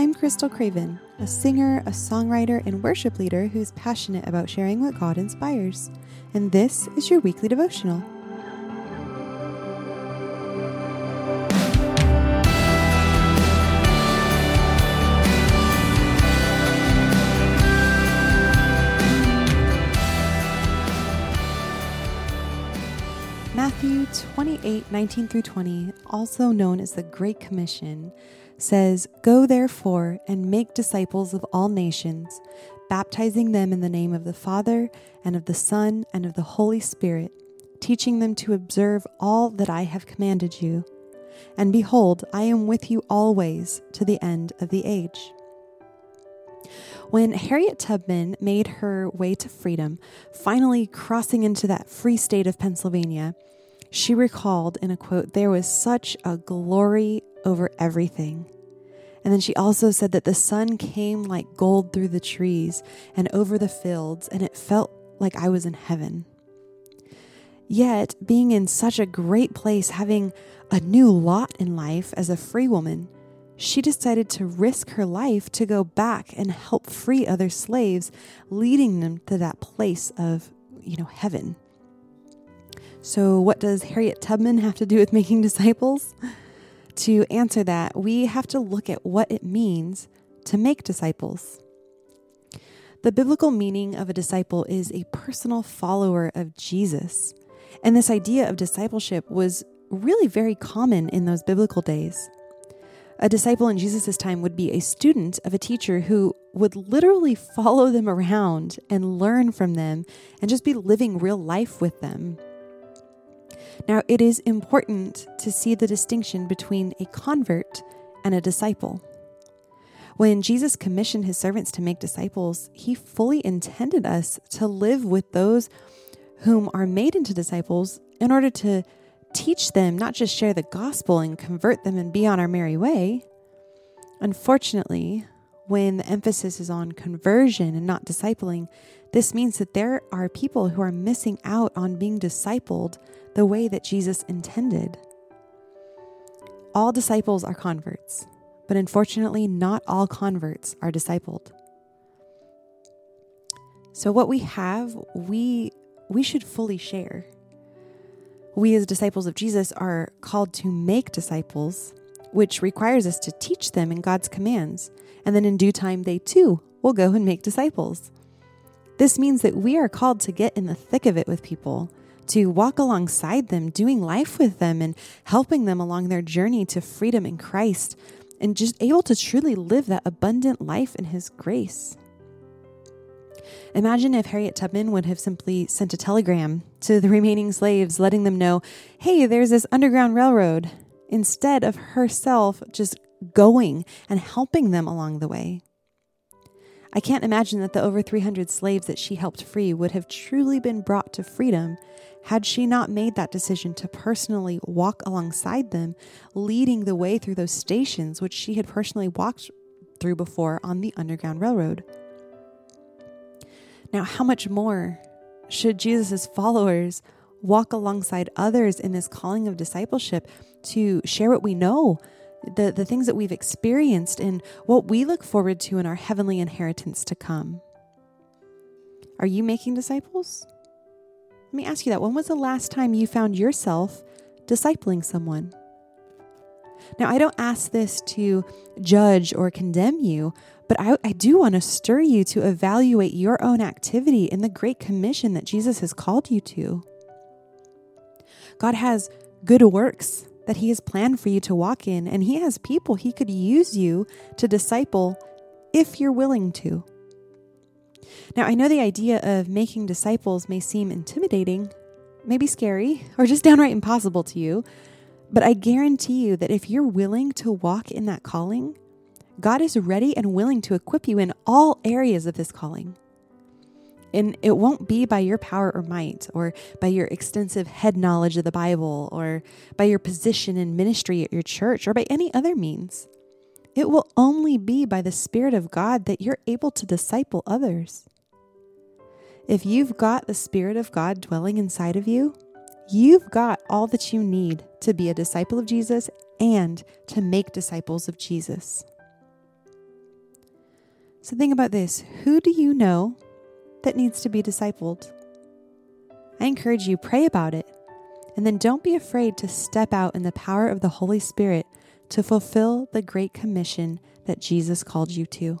I'm Krystal Craven, a singer, a songwriter, and worship leader who's passionate about sharing what God inspires. And this is your weekly devotional. 28 19 through 20, also known as the Great Commission, says, Go therefore and make disciples of all nations, baptizing them in the name of the Father, and of the Son, and of the Holy Spirit, teaching them to observe all that I have commanded you. And behold, I am with you always to the end of the age. When Harriet Tubman made her way to freedom, finally crossing into that free state of Pennsylvania, she recalled in a quote, There was such a glory over everything. And then she also said that the sun came like gold through the trees and over the fields, and it felt like I was in heaven. Yet, being in such a great place, having a new lot in life as a free woman, she decided to risk her life to go back and help free other slaves, leading them to that place of, you know, heaven. So, what does Harriet Tubman have to do with making disciples? To answer that, we have to look at what it means to make disciples. The biblical meaning of a disciple is a personal follower of Jesus. And this idea of discipleship was really very common in those biblical days. A disciple in Jesus' time would be a student of a teacher who would literally follow them around and learn from them and just be living real life with them. Now, it is important to see the distinction between a convert and a disciple. When Jesus commissioned his servants to make disciples, he fully intended us to live with those whom are made into disciples in order to teach them, not just share the gospel and convert them and be on our merry way. Unfortunately, when the emphasis is on conversion and not discipling, this means that there are people who are missing out on being discipled the way that Jesus intended. All disciples are converts, but unfortunately, not all converts are discipled. So, what we have, we, we should fully share. We, as disciples of Jesus, are called to make disciples, which requires us to teach them in God's commands. And then in due time, they too will go and make disciples. This means that we are called to get in the thick of it with people, to walk alongside them, doing life with them, and helping them along their journey to freedom in Christ, and just able to truly live that abundant life in His grace. Imagine if Harriet Tubman would have simply sent a telegram to the remaining slaves, letting them know, hey, there's this underground railroad, instead of herself just going and helping them along the way. I can't imagine that the over 300 slaves that she helped free would have truly been brought to freedom had she not made that decision to personally walk alongside them, leading the way through those stations which she had personally walked through before on the Underground Railroad. Now, how much more should Jesus' followers walk alongside others in this calling of discipleship to share what we know, the, the things that we've experienced and what we look forward to in our heavenly inheritance to come. Are you making disciples? Let me ask you that. When was the last time you found yourself discipling someone? Now, I don't ask this to judge or condemn you, but I, I do want to stir you to evaluate your own activity in the great commission that Jesus has called you to. God has good works that He has planned for you to walk in, and He has people He could use you to disciple if you're willing to. Now, I know the idea of making disciples may seem intimidating, maybe scary, or just downright impossible to you, but I guarantee you that if you're willing to walk in that calling, God is ready and willing to equip you in all areas of this calling. And it won't be by your power or might, or by your extensive head knowledge of the Bible, or by your position in ministry at your church, or by any other means. It will only be by the Spirit of God that you're able to disciple others. If you've got the Spirit of God dwelling inside of you, you've got all that you need to be a disciple of Jesus and to make disciples of Jesus. So think about this who do you know that needs to be discipled? I encourage you, pray about it. And then don't be afraid to step out in the power of the Holy Spirit to fulfill the great commission that Jesus called you to.